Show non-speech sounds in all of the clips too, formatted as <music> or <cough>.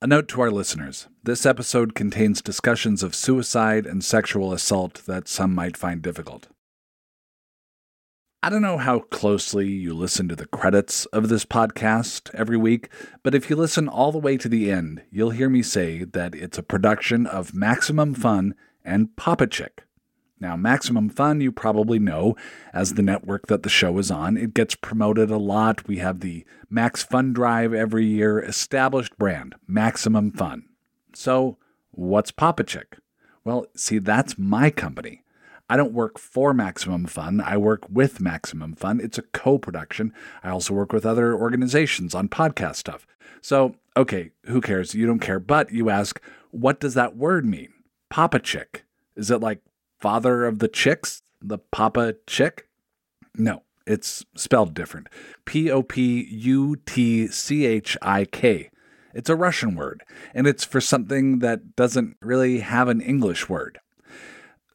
A note to our listeners this episode contains discussions of suicide and sexual assault that some might find difficult. I don't know how closely you listen to the credits of this podcast every week, but if you listen all the way to the end, you'll hear me say that it's a production of Maximum Fun and Poputchik. Now, Maximum Fun, you probably know as the network that the show is on. It gets promoted a lot. We have the Max Fun Drive every year, established brand, Maximum Fun. So, what's Poputchik? Well, see, that's my company. I don't work for Maximum Fun. I work with Maximum Fun. It's a co production. I also work with other organizations on podcast stuff. So, okay, who cares? You don't care. But you ask, what does that word mean? Poputchik. Is it like father of the chicks? The Papa Chick? No, it's spelled different. P O P U T C H I K. It's a Russian word, and it's for something that doesn't really have an English word.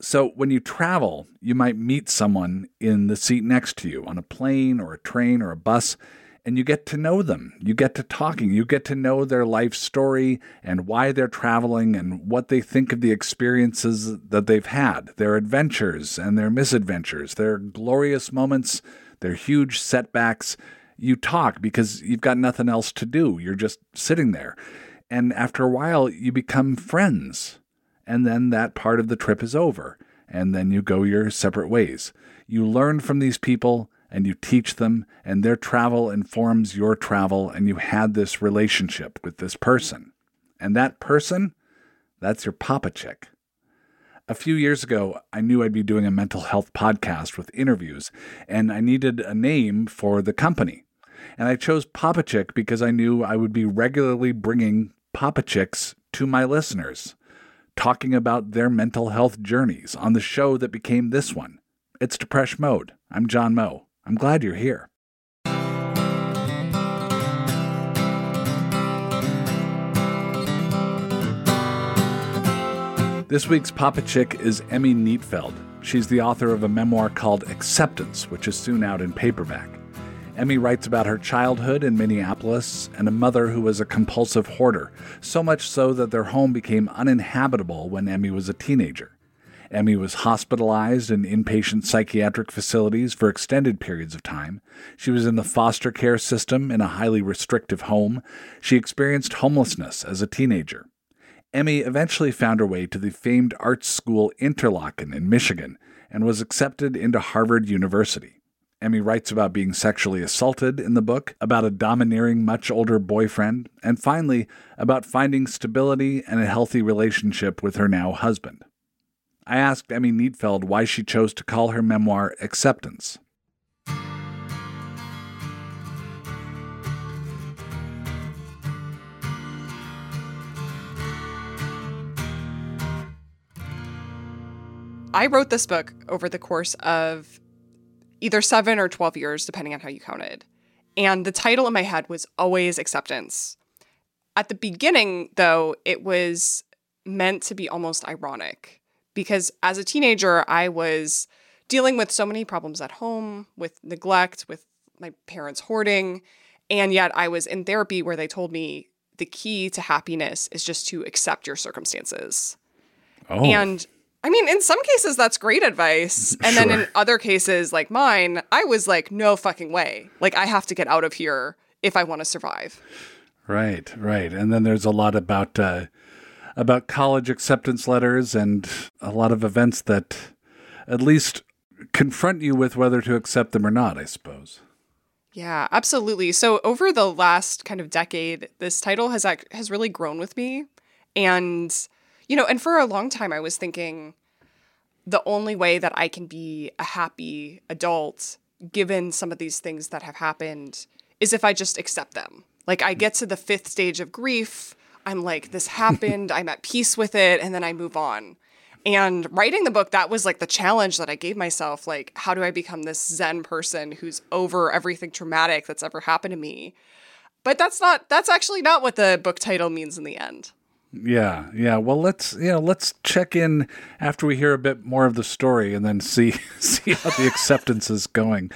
So, when you travel, you might meet someone in the seat next to you on a plane or a train or a bus, and you get to know them. You get to talking. You get to know their life story and why they're traveling and what they think of the experiences that they've had, their adventures and their misadventures, their glorious moments, their huge setbacks. You talk because you've got nothing else to do. You're just sitting there. And after a while, you become friends and then that part of the trip is over, and then you go your separate ways. You learn from these people and you teach them, and their travel informs your travel, and you had this relationship with this person. And that person, that's your Poputchik. A few years ago, I knew I'd be doing a mental health podcast with interviews, and I needed a name for the company. And I chose Poputchik because I knew I would be regularly bringing Poputchiks to my listeners talking about their mental health journeys on the show that became this one. It's Depresh Mode. I'm John Moe. I'm glad you're here. This week's Poputchik is Emi Nietfeld. She's the author of a memoir called Acceptance, which is soon out in paperback. Emi writes about her childhood in Minneapolis and a mother who was a compulsive hoarder, so much so that their home became uninhabitable when Emi was a teenager. Emi was hospitalized in inpatient psychiatric facilities for extended periods of time. She was in the foster care system in a highly restrictive home. She experienced homelessness as a teenager. Emi eventually found her way to the famed art school Interlochen in Michigan and was accepted into Harvard University. Emi writes about being sexually assaulted in the book, about a domineering, much older boyfriend, and finally, about finding stability and a healthy relationship with her now husband. I asked Emi Nietfeld why she chose to call her memoir Acceptance. I wrote this book over the course of either seven or 12 years, depending on how you counted. And the title in my head was always acceptance. At the beginning, though, it was meant to be almost ironic because as a teenager, I was dealing with so many problems at home, with neglect, with my parents hoarding. And yet I was in therapy where they told me the key to happiness is just to accept your circumstances. Oh. And I mean, in some cases, that's great advice. <laughs> And sure. then in other cases, like mine, I was like, no fucking way. Like, I have to get out of here if I want to survive. Right, right. And then there's a lot about, uh, about college acceptance letters and a lot of events that at least confront you with whether to accept them or not, I suppose. Yeah, absolutely. So over the last kind of decade, this title has act- has really grown with me, and you know, and for a long time, I was thinking the only way that I can be a happy adult, given some of these things that have happened, is if I just accept them. Like, I hmm. get to the fifth stage of grief. I'm like, this happened. I'm at peace with it. And then I move on. And writing the book, that was like the challenge that I gave myself. Like, how do I become this Zen person who's over everything traumatic that's ever happened to me? But that's not, that's actually not what the book title means in the end. Yeah, yeah. Well, let's you know let's check in after we hear a bit more of the story, and then see <laughs> see how the acceptance is going.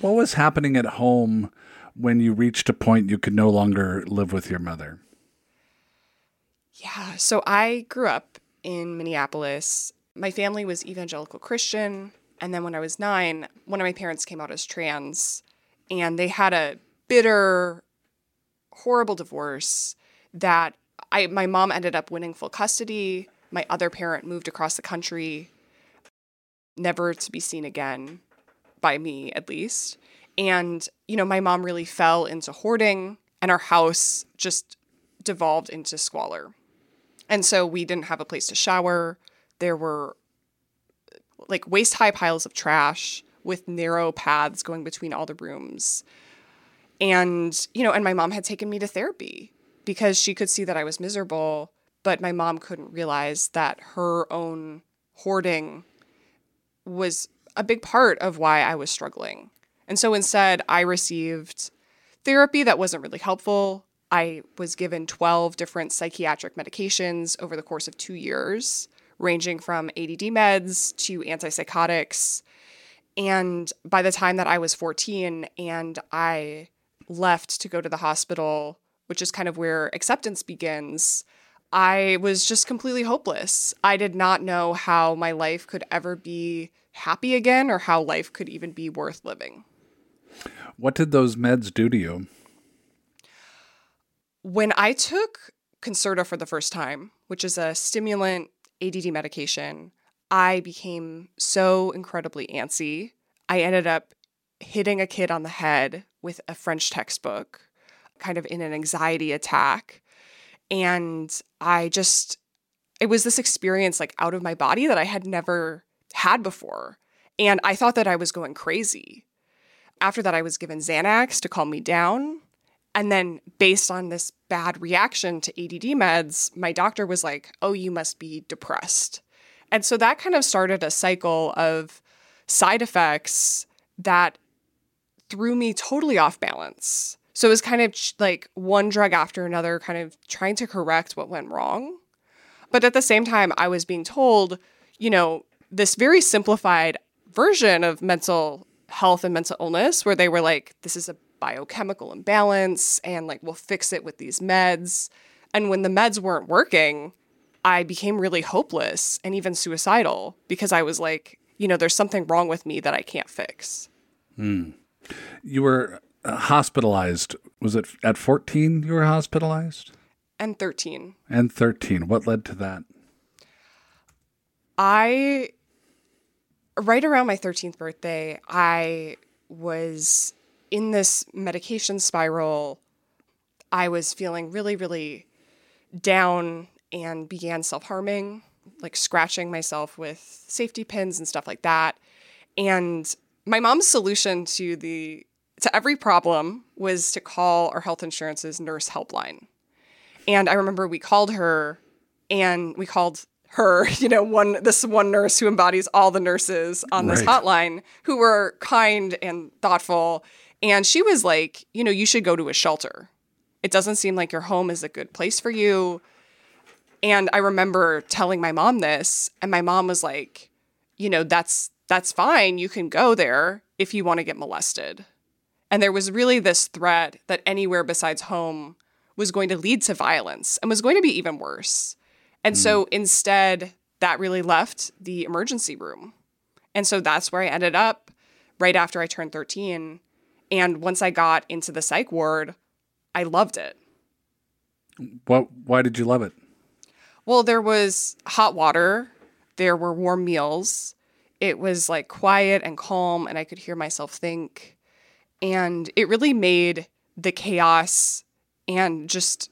What was happening at home when you reached a point you could no longer live with your mother? Yeah. So I grew up in Minneapolis. My family was evangelical Christian. And then when I was nine, one of my parents came out as trans and they had a bitter, horrible divorce that I my mom ended up winning full custody. My other parent moved across the country, never to be seen again by me at least. And, you know, my mom really fell into hoarding and our house just devolved into squalor. And so we didn't have a place to shower. There were like waist high piles of trash with narrow paths going between all the rooms. And, you know, and my mom had taken me to therapy because she could see that I was miserable, but my mom couldn't realize that her own hoarding was a big part of why I was struggling. And so instead, I received therapy that wasn't really helpful. I was given 12 different psychiatric medications over the course of two years, ranging from ADD meds to antipsychotics. And by the time that I was 14 and I left to go to the hospital, which is kind of where acceptance begins, I was just completely hopeless. I did not know how my life could ever be happy again or how life could even be worth living. What did those meds do to you? When I took Concerta for the first time, which is a stimulant ADD medication, I became so incredibly antsy. I ended up hitting a kid on the head with a French textbook, kind of in an anxiety attack. And I just, it was this experience like out of my body that I had never had before. And I thought that I was going crazy. After that, I was given Xanax to calm me down. And then, based on this bad reaction to ADD meds, my doctor was like, oh, you must be depressed. And so that kind of started a cycle of side effects that threw me totally off balance. So it was kind of like one drug after another, kind of trying to correct what went wrong. But at the same time, I was being told, you know, this very simplified version of mental health and mental illness where they were like, this is a biochemical imbalance and like we'll fix it with these meds. And when the meds weren't working, I became really hopeless and even suicidal because I was like, you know, there's something wrong with me that I can't fix. Hmm. You were uh, hospitalized. Was it at 14 you were hospitalized? And 13. And 13. What led to that? I right around my 13th birthday, I was in this medication spiral. I was feeling really, really down and began self harming, like scratching myself with safety pins and stuff like that. And my mom's solution to the to every problem was to call our health insurance's nurse helpline. And I remember we called her and we called her, <laughs> you know, one this one nurse who embodies all the nurses on this right. hotline who were kind and thoughtful. And she was like, you know, you should go to a shelter. It doesn't seem like your home is a good place for you. And I remember telling my mom this, and my mom was like, you know, that's that's fine. You can go there if you want to get molested. And there was really this threat that anywhere besides home was going to lead to violence and was going to be even worse. And mm. so instead, that really left the emergency room. And so that's where I ended up right after I turned 13. And once I got into the psych ward, I loved it. What why did you love it? Well, there was hot water, there were warm meals. It was like quiet and calm and I could hear myself think. And it really made the chaos and just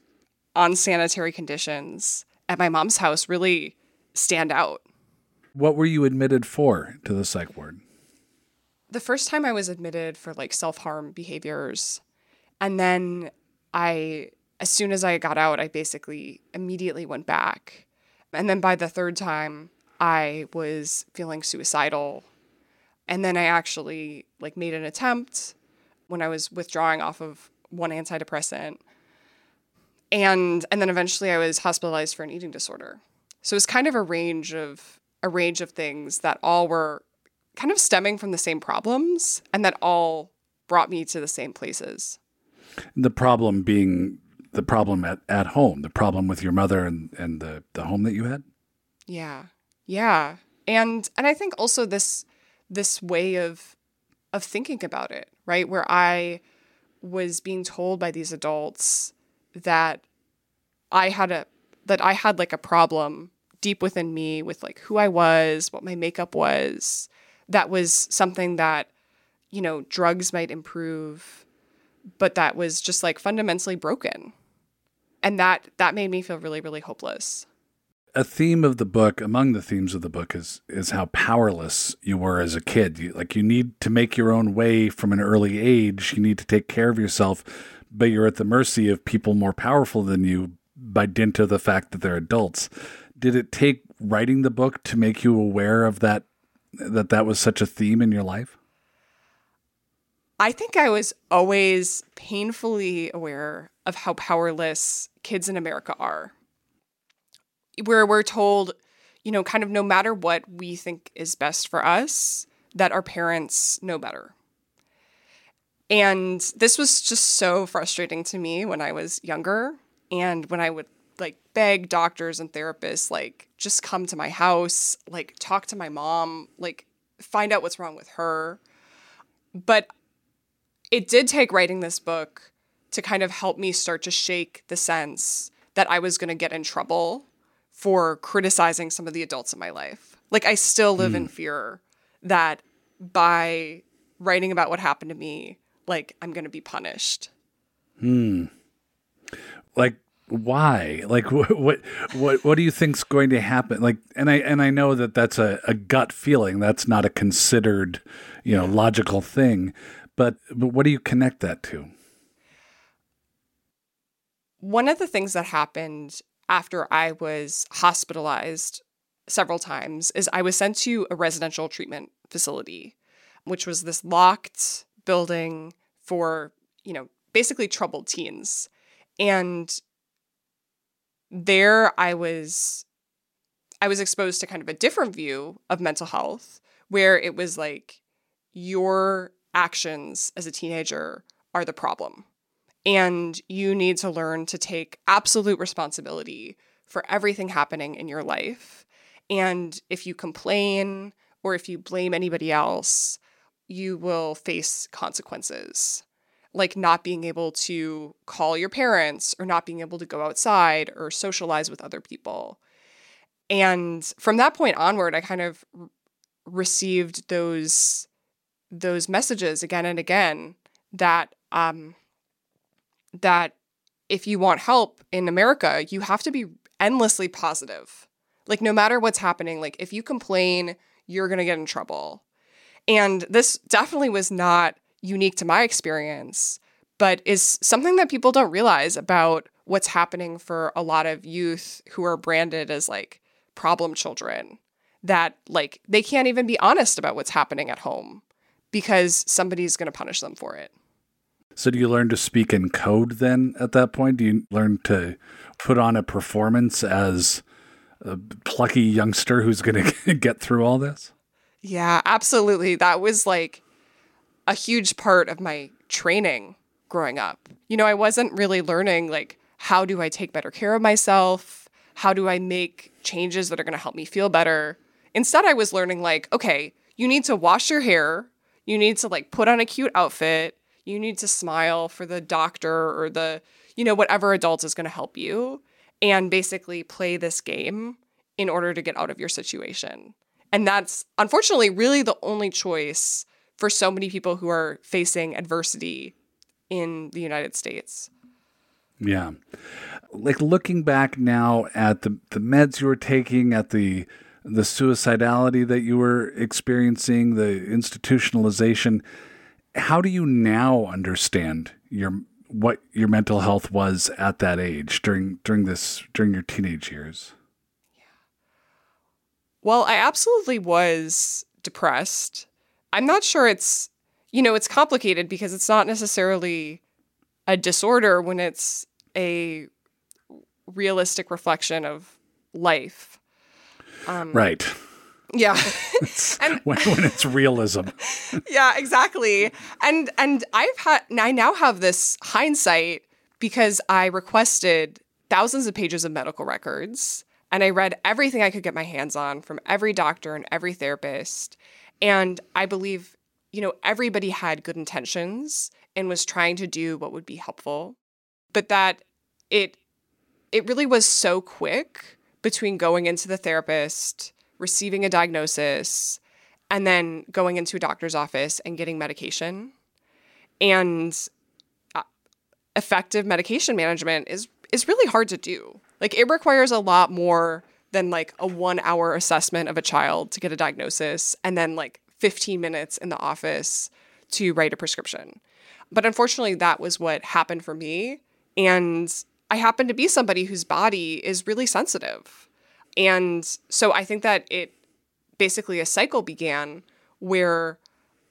unsanitary conditions at my mom's house really stand out. What were you admitted for to the psych ward? The first time I was admitted for like self harm behaviors. And then I, as soon as I got out, I basically immediately went back. And then by the third time, I was feeling suicidal. And then I actually like made an attempt when I was withdrawing off of one antidepressant and and then eventually I was hospitalized for an eating disorder. So it was kind of a range of a range of things that all were kind of stemming from the same problems and that all brought me to the same places. The problem being the problem at, at home, the problem with your mother and, and the, the home that you had? Yeah. Yeah. And and I think also this this way of of thinking about it, right? Where I was being told by these adults that I had a that I had like a problem deep within me with like who I was, what my makeup was. That was something that, you know, drugs might improve, but that was just like fundamentally broken. And that that made me feel really, really hopeless. A theme of the book, among the themes of the book, is is how powerless you were as a kid. You, like you need to make your own way from an early age. You need to take care of yourself, but you're at the mercy of people more powerful than you by dint of the fact that they're adults. Did it take writing the book to make you aware of that that that was such a theme in your life? I think I was always painfully aware of how powerless kids in America are. Where we're told, you know, kind of no matter what we think is best for us, that our parents know better. And this was just so frustrating to me when I was younger and when I would like beg doctors and therapists like just come to my house, like talk to my mom, like find out what's wrong with her. But it did take writing this book to kind of help me start to shake the sense that I was going to get in trouble for criticizing some of the adults in my life. Like I still live mm. in fear that by writing about what happened to me, like I'm going to be punished. Hmm. Like why? Like <laughs> what what what, do you think's going to happen? Like and i and i know that that's a, a gut feeling. That's not a considered you know logical thing. But but what do you connect that to? One of the things that happened after i was hospitalized several times is i was sent to a residential treatment facility which was this locked building for you know basically troubled teens. And there I was I was exposed to kind of a different view of mental health where it was like your actions as a teenager are the problem. And you need to learn to take absolute responsibility for everything happening in your life. And if you complain or if you blame anybody else, you will face consequences like not being able to call your parents or not being able to go outside or socialize with other people. And from that point onward, I kind of received those those messages again and again that um, that if you want help in America, you have to be endlessly positive. Like no matter what's happening, like if you complain, you're going to get in trouble. And this definitely was not unique to my experience, but is something that people don't realize about what's happening for a lot of youth who are branded as like problem children that like they can't even be honest about what's happening at home because somebody's going to punish them for it. So do you learn to speak in code then at that point? Do you learn to put on a performance as a plucky youngster who's going <laughs> to get through all this? Yeah, absolutely. That was like a huge part of my training growing up. You know, I wasn't really learning like how do I take better care of myself? How do I make changes that are going to help me feel better? Instead, I was learning like, okay, you need to wash your hair, you need to like put on a cute outfit, you need to smile for the doctor or the, you know, whatever adult is going to help you and basically play this game in order to get out of your situation. And that's unfortunately really the only choice for so many people who are facing adversity in the United States. Yeah. Like looking back now at the, the meds you were taking, at the the suicidality that you were experiencing, the institutionalization, how do you now understand your what your mental health was at that age during during this during your teenage years? Yeah. Well, I absolutely was depressed I'm not sure it's, you know, it's complicated because it's not necessarily a disorder when it's a realistic reflection of life. Um, right. Yeah. <laughs> and <laughs> when, when it's realism. <laughs> yeah, exactly. And and I've had I now have this hindsight because I requested thousands of pages of medical records and I read everything I could get my hands on from every doctor and every therapist. And I believe, you know, everybody had good intentions and was trying to do what would be helpful, but that it it really was so quick between going into the therapist, receiving a diagnosis, and then going into a doctor's office and getting medication. And uh, effective medication management is is really hard to do. Like it requires a lot more than like a 1 hour assessment of a child to get a diagnosis and then like 15 minutes in the office to write a prescription. But unfortunately that was what happened for me and I happen to be somebody whose body is really sensitive. And so I think that it basically a cycle began where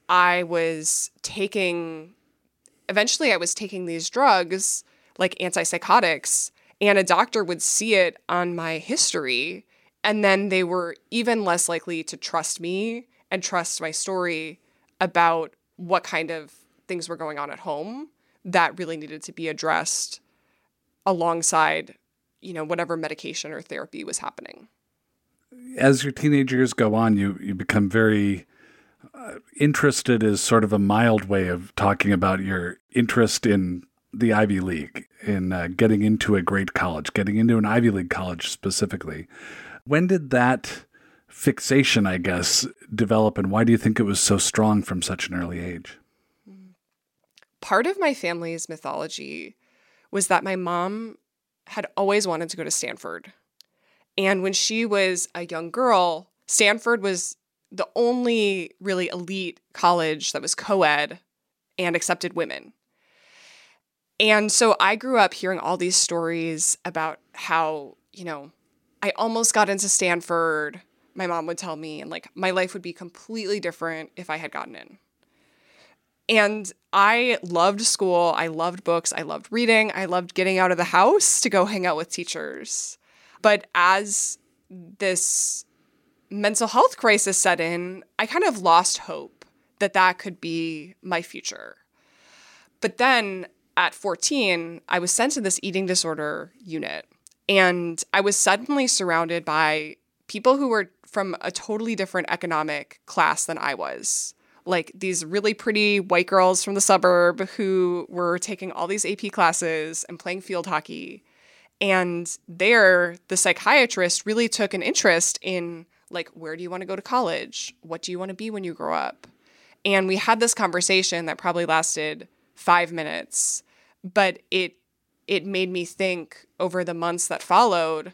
I was taking, eventually, I was taking these drugs like antipsychotics, and a doctor would see it on my history. And then they were even less likely to trust me and trust my story about what kind of things were going on at home that really needed to be addressed alongside, you know, whatever medication or therapy was happening as your teenage years go on, you you become very uh, interested is sort of a mild way of talking about your interest in the Ivy League, in uh, getting into a great college, getting into an Ivy League college specifically. When did that fixation, I guess, develop, and why do you think it was so strong from such an early age? Part of my family's mythology was that my mom had always wanted to go to Stanford and when she was a young girl, Stanford was the only really elite college that was co ed and accepted women. And so I grew up hearing all these stories about how, you know, I almost got into Stanford. My mom would tell me, and like my life would be completely different if I had gotten in. And I loved school. I loved books. I loved reading. I loved getting out of the house to go hang out with teachers. But as this mental health crisis set in, I kind of lost hope that that could be my future. But then at 14, I was sent to this eating disorder unit. And I was suddenly surrounded by people who were from a totally different economic class than I was. Like these really pretty white girls from the suburb who were taking all these AP classes and playing field hockey. And there, the psychiatrist really took an interest in like, where do you want to go to college? What do you want to be when you grow up? And we had this conversation that probably lasted five minutes, but it it made me think over the months that followed,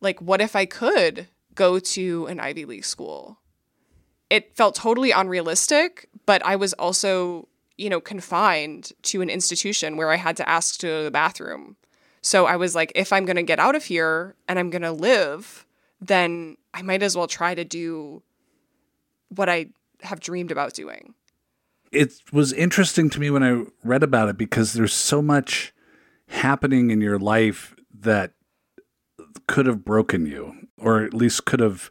like, what if I could go to an Ivy League school? It felt totally unrealistic, but I was also, you know, confined to an institution where I had to ask to go to the bathroom so I was like, if I'm going to get out of here and I'm going to live, then I might as well try to do what I have dreamed about doing. It was interesting to me when I read about it because there's so much happening in your life that could have broken you or at least could have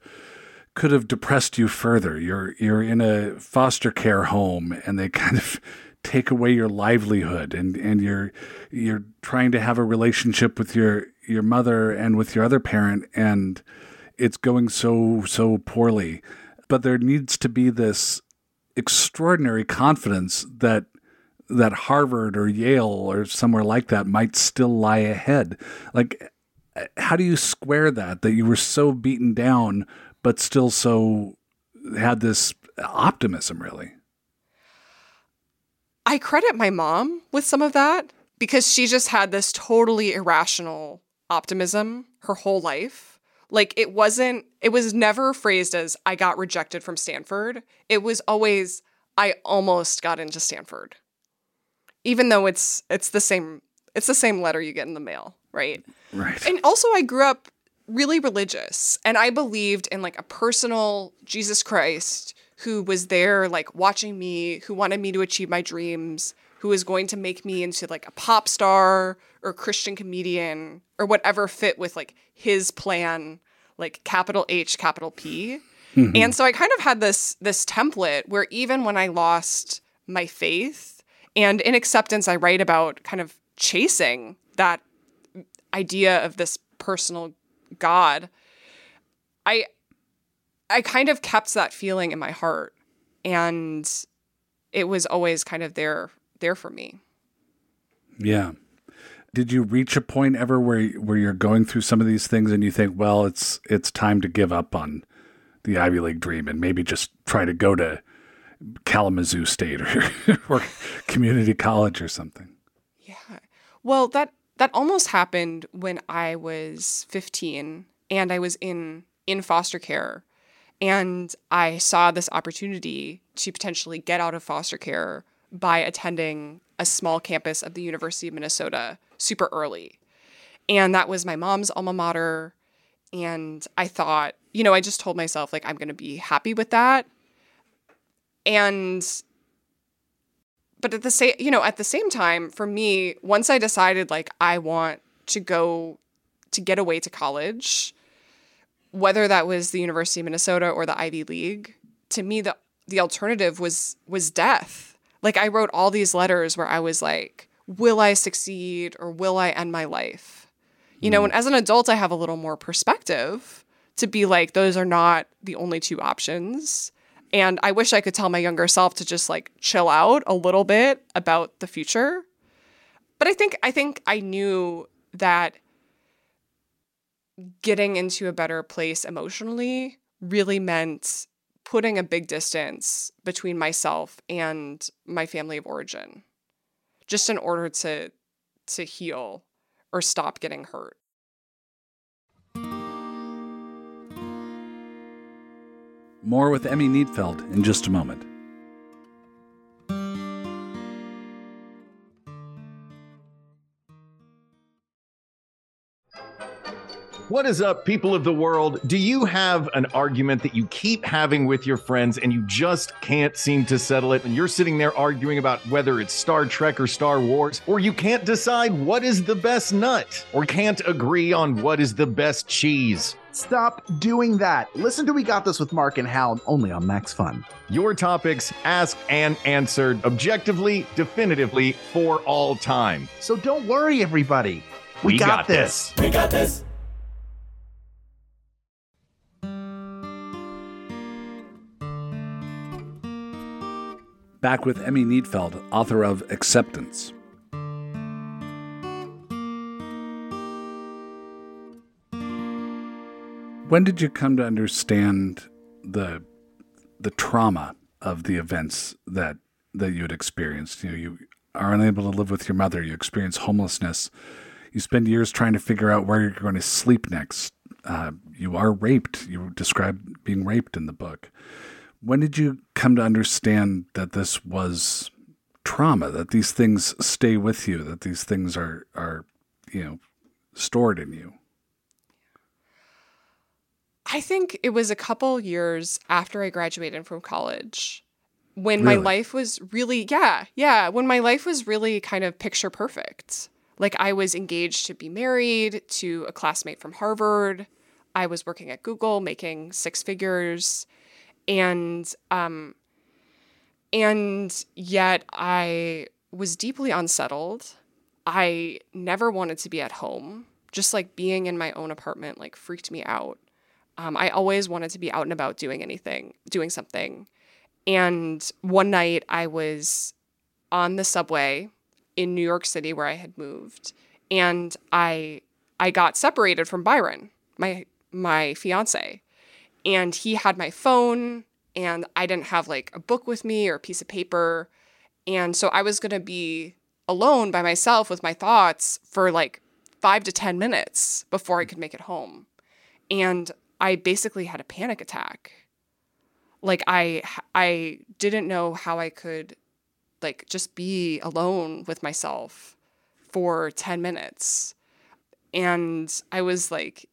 could have depressed you further. You're you're in a foster care home and they <laughs> kind of take away your livelihood and, and you're you're trying to have a relationship with your your mother and with your other parent and it's going so so poorly but there needs to be this extraordinary confidence that that Harvard or Yale or somewhere like that might still lie ahead like how do you square that that you were so beaten down but still so had this optimism really I credit my mom with some of that because she just had this totally irrational optimism her whole life. Like it wasn't, it was never phrased as I got rejected from Stanford. It was always I almost got into Stanford. Even though it's it's the same it's the same letter you get in the mail, right? Right. And also I grew up really religious and I believed in like a personal Jesus Christ who was there like watching me, who wanted me to achieve my dreams, who was going to make me into like a pop star or Christian comedian or whatever fit with like his plan, like capital H, capital P. Mm-hmm. And so I kind of had this this template where even when I lost my faith and in acceptance I write about kind of chasing that idea of this personal God, I I kind of kept that feeling in my heart and it was always kind of there there for me. Yeah. Did you reach a point ever where where you're going through some of these things and you think, well, it's it's time to give up on the Ivy League dream and maybe just try to go to Kalamazoo State or, <laughs> or community college or something? Yeah. Well, that that almost happened when I was 15 and I was in in foster care and I saw this opportunity to potentially get out of foster care by attending a small campus of the University of Minnesota super early. And that was my mom's alma mater. And I thought, you know, I just told myself, like, I'm going to be happy with that. And, but at the same, you know, at the same time, for me, once I decided, like, I want to go to get away to college, whether that was the University of Minnesota or the Ivy League, to me, the, the alternative was, was death. Like, I wrote all these letters where I was like, will I succeed or will I end my life? You know, mm. and as an adult, I have a little more perspective to be like, those are not the only two options. And I wish I could tell my younger self to just like chill out a little bit about the future. But I think I think I knew that getting into a better place emotionally really meant putting a big distance between myself and my family of origin just in order to to heal or stop getting hurt. More with Emi Nietfeld in just a moment. What is up, people of the world? Do you have an argument that you keep having with your friends and you just can't seem to settle it? And you're sitting there arguing about whether it's Star Trek or Star Wars, or you can't decide what is the best nut, or can't agree on what is the best cheese? Stop doing that. Listen to We Got This with Mark and Hal only on Max Fun. Your topics asked and answered objectively, definitively, for all time. So don't worry, everybody. We, We got, got this. We got this. Back with Emi Nietfeld, author of Acceptance. When did you come to understand the the trauma of the events that that you had experienced? You know, you are unable to live with your mother. You experience homelessness. You spend years trying to figure out where you're going to sleep next. Uh, you are raped. You describe being raped in the book. When did you come to understand that this was trauma? That these things stay with you. That these things are are you know stored in you. I think it was a couple years after I graduated from college when my life was really, yeah, yeah, when my life was really kind of picture perfect. Like I was engaged to be married to a classmate from Harvard. I was working at Google making six figures. And um and yet I was deeply unsettled. I never wanted to be at home. Just like being in my own apartment like freaked me out. Um, I always wanted to be out and about doing anything, doing something. And one night I was on the subway in New York City where I had moved, and I I got separated from Byron, my my fiance, and he had my phone, and I didn't have like a book with me or a piece of paper, and so I was gonna be alone by myself with my thoughts for like five to ten minutes before I could make it home, and I basically had a panic attack. Like I I didn't know how I could like just be alone with myself for 10 minutes. And I was like,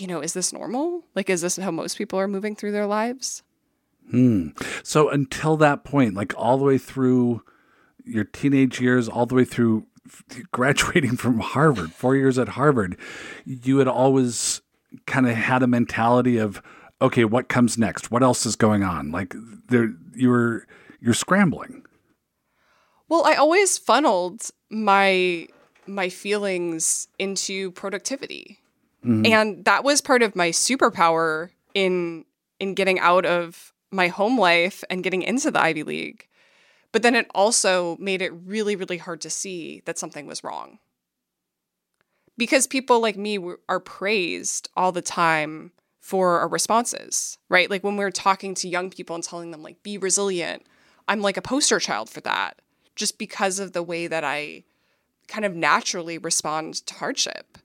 you know, is this normal? Like is this how most people are moving through their lives? Hmm. So until that point, like all the way through your teenage years, all the way through <laughs> graduating from Harvard, four years at Harvard, you had always kind of had a mentality of, okay, what comes next? What else is going on? Like there, you were you're scrambling. Well, I always funneled my my feelings into productivity. Mm-hmm. And that was part of my superpower in in getting out of my home life and getting into the Ivy League. But then it also made it really really hard to see that something was wrong. Because people like me are praised all the time for our responses, right? Like when we're talking to young people and telling them like be resilient, I'm like a poster child for that just because of the way that I kind of naturally respond to hardship.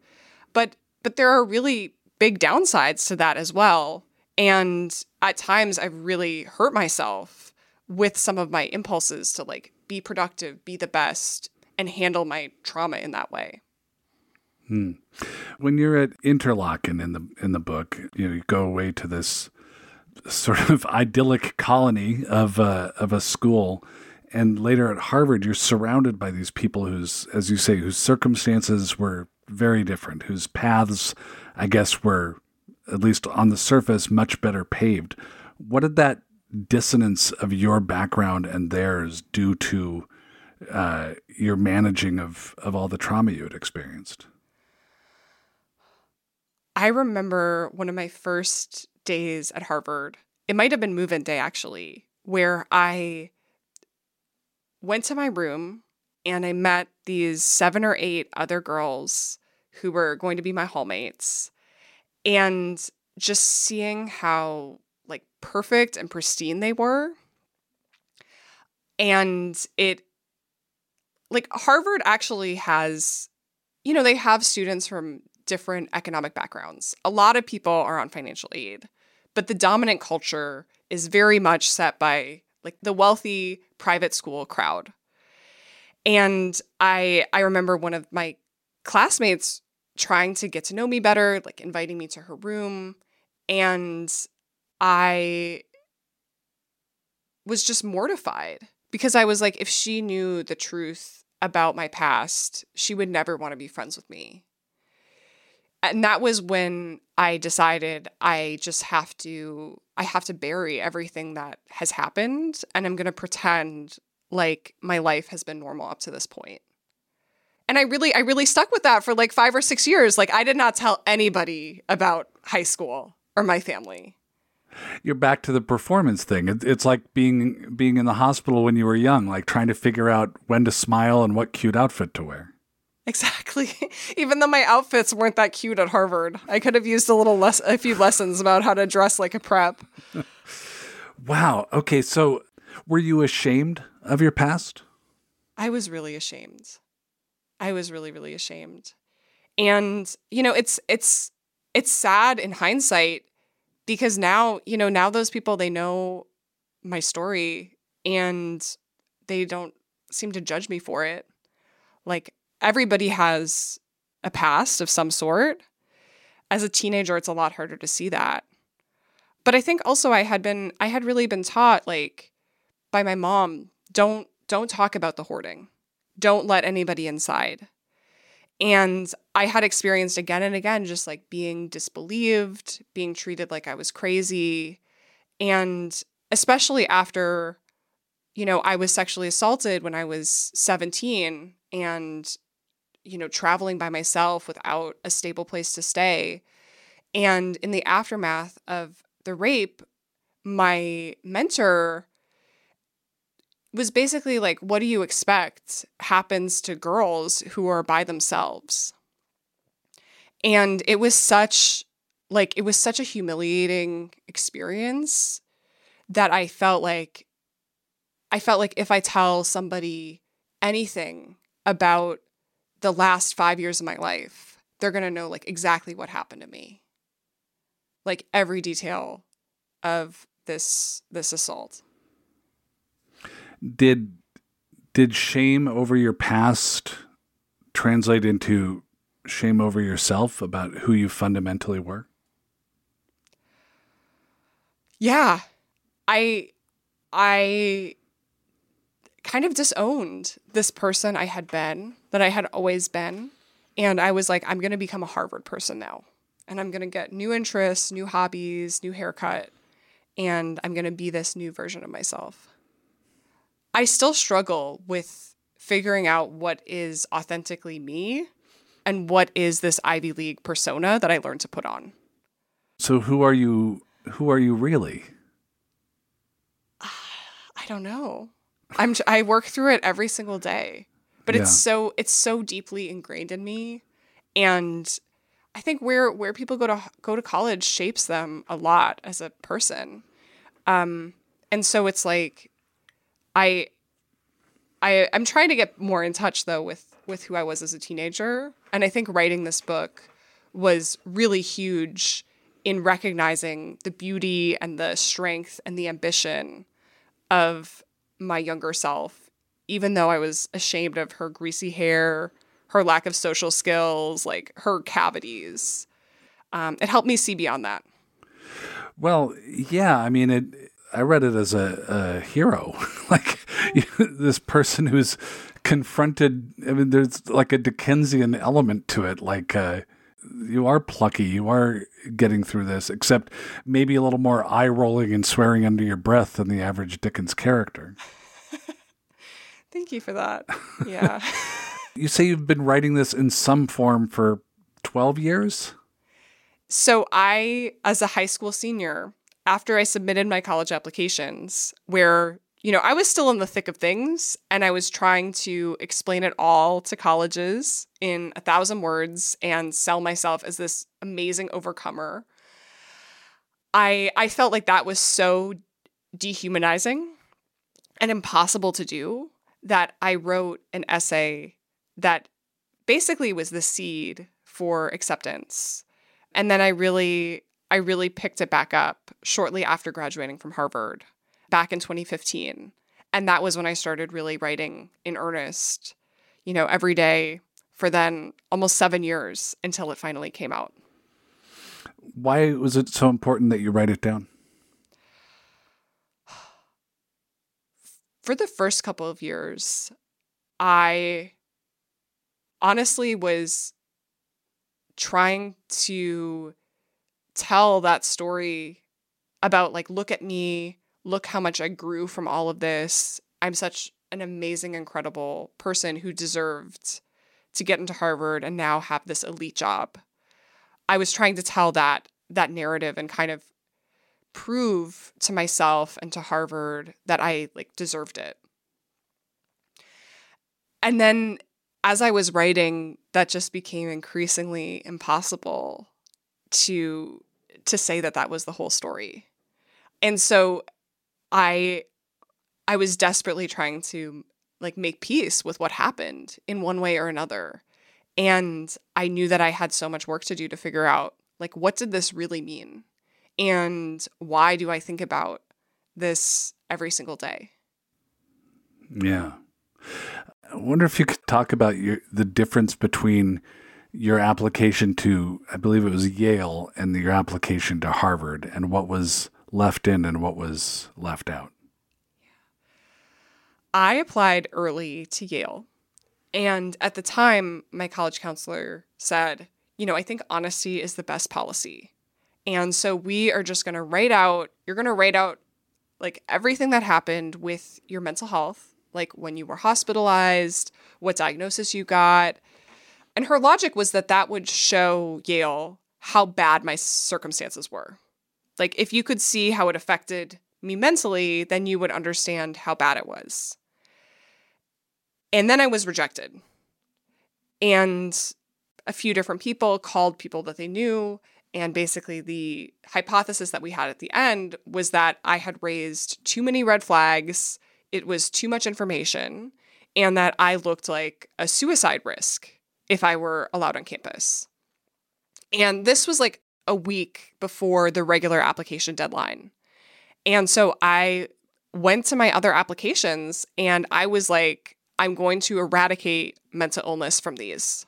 But but there are really big downsides to that as well. And at times I've really hurt myself with some of my impulses to like be productive, be the best, and handle my trauma in that way. Hmm. When you're at Interlochen in the in the book, you know, you go away to this sort of <laughs> idyllic colony of a, of a school. And later at Harvard, you're surrounded by these people whose, as you say, whose circumstances were very different, whose paths, I guess, were at least on the surface much better paved. What did that dissonance of your background and theirs do to uh, your managing of of all the trauma you had experienced? I remember one of my first days at Harvard. It might have been move in day actually, where I went to my room and I met these seven or eight other girls who were going to be my hallmates. And just seeing how like perfect and pristine they were. And it like Harvard actually has you know, they have students from different economic backgrounds. A lot of people are on financial aid, but the dominant culture is very much set by like the wealthy private school crowd. And I I remember one of my classmates trying to get to know me better, like inviting me to her room, and I was just mortified because I was like if she knew the truth about my past, she would never want to be friends with me and that was when I decided I just have to I have to bury everything that has happened and I'm going to pretend like my life has been normal up to this point. And I really I really stuck with that for like 5 or 6 years. Like I did not tell anybody about high school or my family. You're back to the performance thing. It, it's like being being in the hospital when you were young, like trying to figure out when to smile and what cute outfit to wear. Exactly. <laughs> Even though my outfits weren't that cute at Harvard, I could have used a little less, a few lessons about how to dress like a prep. <laughs> Wow. Okay. So, were you ashamed of your past? I was really ashamed. I was really, really ashamed. And, you know, it's, it's, it's sad in hindsight because now, you know, now those people, they know my story and they don't seem to judge me for it. Like, everybody has a past of some sort. As a teenager, it's a lot harder to see that. But I think also I had been I had really been taught like by my mom, don't don't talk about the hoarding. Don't let anybody inside. And I had experienced again and again just like being disbelieved, being treated like I was crazy. And especially after, you know, I was sexually assaulted when I was 17 and you know, traveling by myself without a stable place to stay. And in the aftermath of the rape, my mentor was basically like, What do you expect happens to girls who are by themselves? And it was such, like, it was such a humiliating experience that I felt like, I felt like if I tell somebody anything about the last five years of my life, they're going to know like exactly what happened to me. Like every detail of this this assault. Did did shame over your past translate into shame over yourself about who you fundamentally were? Yeah. I I kind of disowned this person I had been, that I had always been. And I was like, I'm going to become a Harvard person now. And I'm going to get new interests, new hobbies, new haircut. And I'm going to be this new version of myself. I still struggle with figuring out what is authentically me and what is this Ivy League persona that I learned to put on. So who are you who are you really? <sighs> I don't know. I'm I work through it every single day. But it's so it's so deeply ingrained in me and I think where where people go to go to college shapes them a lot as a person. Um and so it's like I I I'm trying to get more in touch though with with who I was as a teenager and I think writing this book was really huge in recognizing the beauty and the strength and the ambition of my younger self, even though I was ashamed of her greasy hair, her lack of social skills, like her cavities. Um, it helped me see beyond that. Well, yeah, I mean it I read it as a, a hero. <laughs> like <laughs> this person who's confronted I mean there's like a Dickensian element to it like uh you are plucky. You are getting through this, except maybe a little more eye rolling and swearing under your breath than the average Dickens character. <laughs> Thank you for that. Yeah. You say you've been writing this in some form for 12 years? So I, as a high school senior, after I submitted my college applications, where you know I was still in the thick of things, and I was trying to explain it all to colleges in a thousand words and sell myself as this amazing overcomer. I I felt like that was so dehumanizing and impossible to do that I wrote an essay that basically was the seed for acceptance. And then I really I really picked it back up shortly after graduating from Harvard back in 2015. And that was when I started really writing in earnest, you know, every day for then almost 7 years until it finally came out. Why was it so important that you write it down? For the first couple of years, I honestly was trying to tell that story about like look at me. Look how much i grew from all of this. I'm such an amazing incredible person who deserved to get into harvard and now have this elite job. I was trying to tell that that narrative and kind of prove to myself and to harvard that i like deserved it. And then as I was writing, that just became increasingly impossible to to say that that was the whole story. And so I I was desperately trying to like make peace with what happened in one way or another. And I knew that I had so much work to do to figure out like what did this really mean? And why do I think about this every single day? Yeah. I wonder if you could talk about your the difference between your application to I believe it was Yale and your application to Harvard and what was left in and what was left out. I applied early to Yale. And at the time, my college counselor said, you know, I think honesty is the best policy. And so we are just going to write out, you're going to write out like everything that happened with your mental health, like when you were hospitalized, what diagnosis you got. And her logic was that that would show Yale how bad my circumstances were. Like if you could see how it affected me mentally, then you would understand how bad it was. And then I was rejected. And a few different people called people that they knew. And basically, the hypothesis that we had at the end was that I had raised too many red flags, it was too much information, and that I looked like a suicide risk if I were allowed on campus. And this was like a week before the regular application deadline. And so I went to my other applications and I was like, I'm going to eradicate mental illness from these.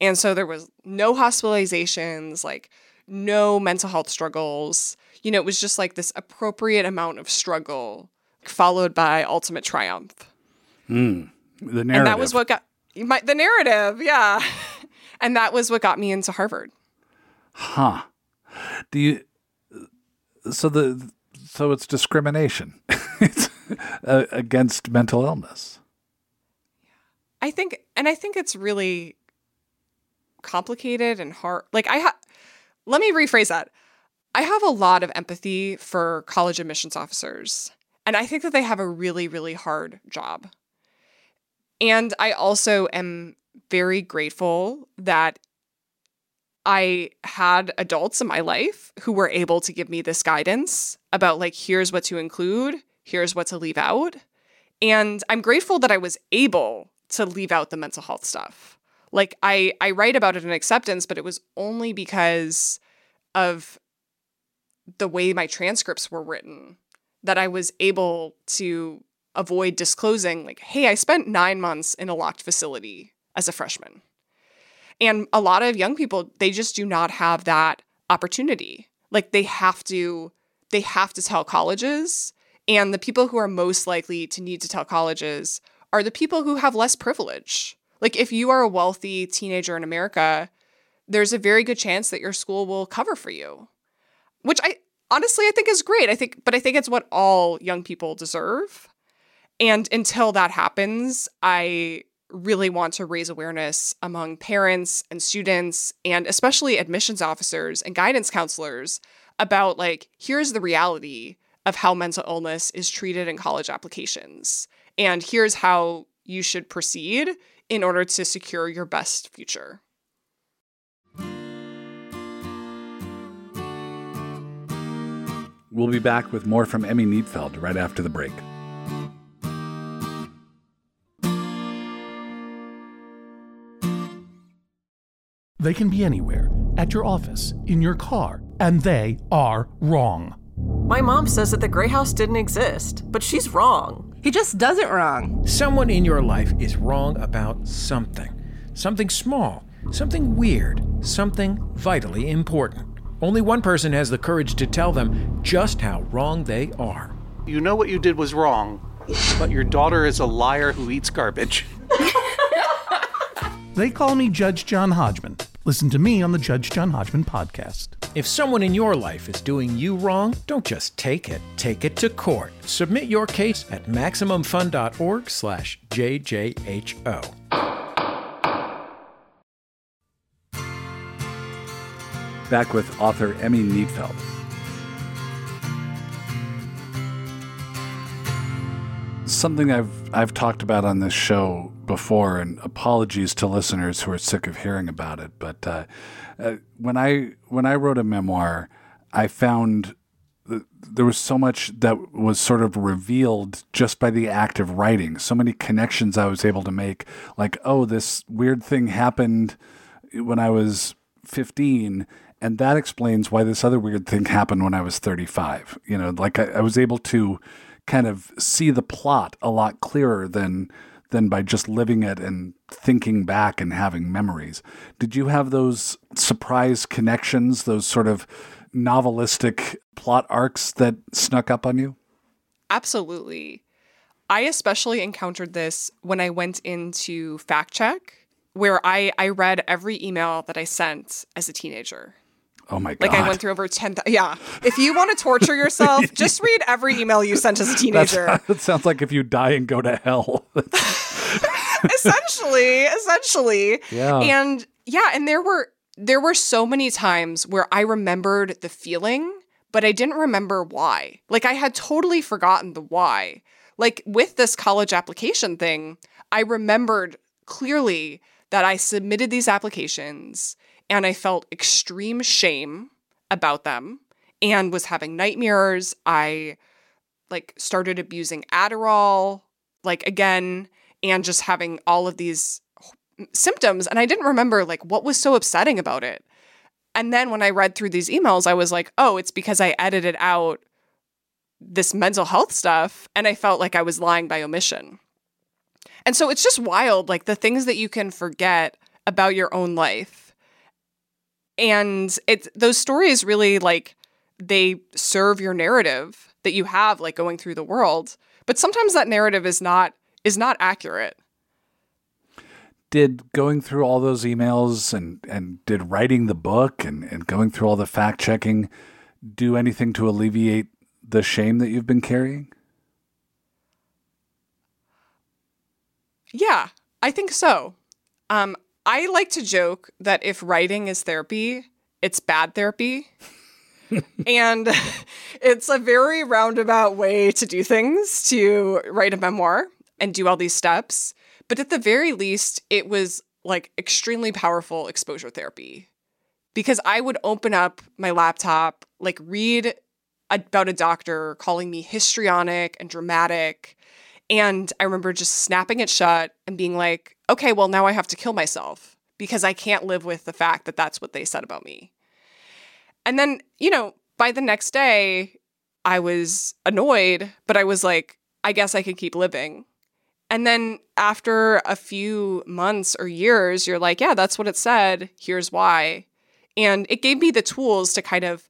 And so there was no hospitalizations, like no mental health struggles. You know, it was just like this appropriate amount of struggle followed by ultimate triumph. Hmm. The narrative. And that was what got the narrative, yeah. <laughs> and that was what got me into Harvard. Huh. Do you so the so it's discrimination. <laughs> it's uh, against mental illness. I think, and I think it's really complicated and hard. Like, I have, let me rephrase that. I have a lot of empathy for college admissions officers, and I think that they have a really, really hard job. And I also am very grateful that I had adults in my life who were able to give me this guidance about, like, here's what to include, here's what to leave out. And I'm grateful that I was able to leave out the mental health stuff. Like I I write about it in acceptance, but it was only because of the way my transcripts were written that I was able to avoid disclosing like, hey, I spent 9 months in a locked facility as a freshman. And a lot of young people, they just do not have that opportunity. Like they have to they have to tell colleges and the people who are most likely to need to tell colleges are the people who have less privilege. Like if you are a wealthy teenager in America, there's a very good chance that your school will cover for you. Which I honestly I think is great. I think but I think it's what all young people deserve. And until that happens, I really want to raise awareness among parents and students and especially admissions officers and guidance counselors about like here's the reality of how mental illness is treated in college applications and here's how you should proceed in order to secure your best future. We'll be back with more from Emi Nietfeld right after the break. They can be anywhere at your office, in your car, and they are wrong. My mom says that the Grey House didn't exist, but she's wrong. He just does it wrong. Someone in your life is wrong about something. Something small, something weird, something vitally important. Only one person has the courage to tell them just how wrong they are. You know what you did was wrong, but your daughter is a liar who eats garbage. They call me Judge John Hodgman. Listen to me on the Judge John Hodgman podcast. If someone in your life is doing you wrong, don't just take it. Take it to court. Submit your case at MaximumFun.org slash JJHO. Back with author Emi Nietfeld. Something I've I've talked about on this show before, and apologies to listeners who are sick of hearing about it. But uh, uh, when I when I wrote a memoir, I found th- there was so much that was sort of revealed just by the act of writing. So many connections I was able to make, like, oh, this weird thing happened when I was 15 and that explains why this other weird thing happened when I was 35. You know, like I, I, was able to kind of see the plot a lot clearer than than by just living it and thinking back and having memories. Did you have those surprise connections, those sort of novelistic plot arcs that snuck up on you? Absolutely. I especially encountered this when I went into fact check, where I, I read every email that I sent as a teenager. Oh my god! Like I went through over ten. Yeah, if you want to torture yourself, <laughs> just read every email you sent as a teenager. That's, that sounds like if you die and go to hell. <laughs> essentially, essentially. Yeah. And yeah, and there were there were so many times where I remembered the feeling, but I didn't remember why. Like I had totally forgotten the why. Like with this college application thing, I remembered clearly that I submitted these applications and I felt extreme shame about them and was having nightmares. I like started abusing Adderall like again and just having all of these symptoms and I didn't remember like what was so upsetting about it. And then when I read through these emails I was like, "Oh, it's because I edited out this mental health stuff and I felt like I was lying by omission." And so it's just wild like the things that you can forget about your own life and it's those stories really like they serve your narrative that you have like going through the world. But sometimes that narrative is not is not accurate. Did going through all those emails and and did writing the book and and going through all the fact checking do anything to alleviate the shame that you've been carrying? Yeah I think so. Um, I like to joke that if writing is therapy, it's bad therapy. <laughs> and <laughs> it's a very roundabout way to do things to write a memoir and do all these steps. But at the very least, it was like extremely powerful exposure therapy because I would open up my laptop, like read about a doctor calling me histrionic and dramatic. And I remember just snapping it shut and being like, okay, well, now I have to kill myself because I can't live with the fact that that's what they said about me. And then, you know, by the next day, I was annoyed, but I was like, I guess I could keep living. And then after a few months or years, you're like, yeah, that's what it said. Here's why. And it gave me the tools to kind of